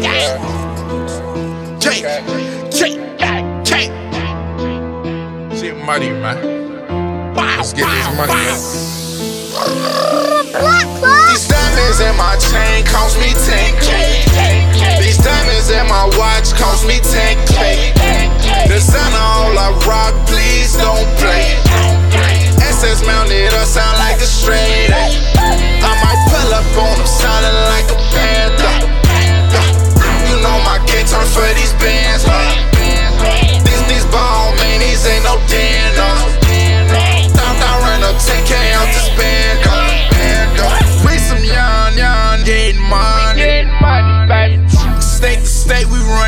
J, J, J. Shit money, man. Let's get this money. These diamonds in my chain cost me 10k. These diamonds in my watch cost me 10k. The sound all I rock, please don't play. SS mounted up, sound like a straight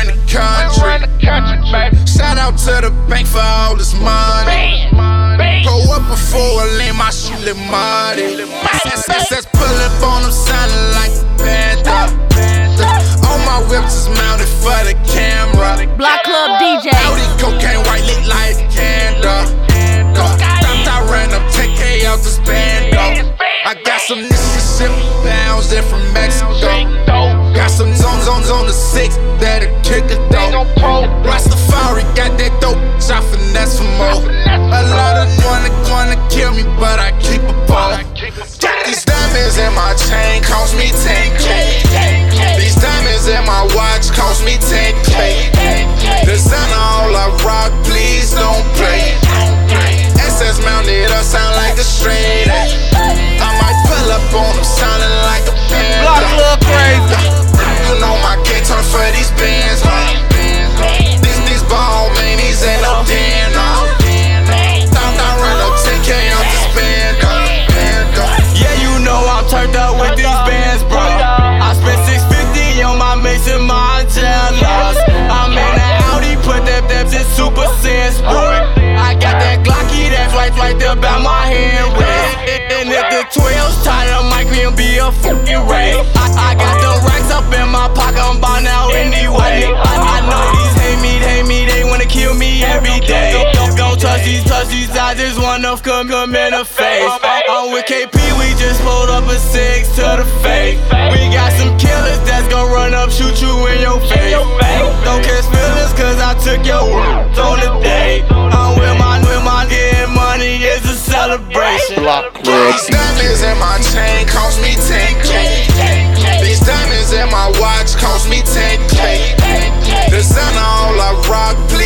state, we run the country. Shout out to the bank for all this money. Go up before I lay my shit lit money. SSS pull up on them, sounding like panther. All my whips is mounted for the camera. Block Club DJ. Audi cocaine white lit like candle. Stopped, I ran up 10k out this band, I got some Mississippi pounds in from Mexico. Got some zones, on the six that'll kick a dope. Right, there by my hand. And if the 12's tight, I might gonna be a fucking ray. I, I got the racks up in my pocket, I'm by now anyway. I, I know these hate me, hate me, they wanna kill me every day. Don't, don't touch these, touch these, I just wanna come, come in the face. I'm with KP, we just pulled up a six to the face. We got some killers that's gonna run up, shoot you in your face. Don't catch feelings, cause I took your words on the day. block clubs. These diamonds in my chain cost me 10k. These diamonds in my watch cost me 10k. Designer all I rock, please.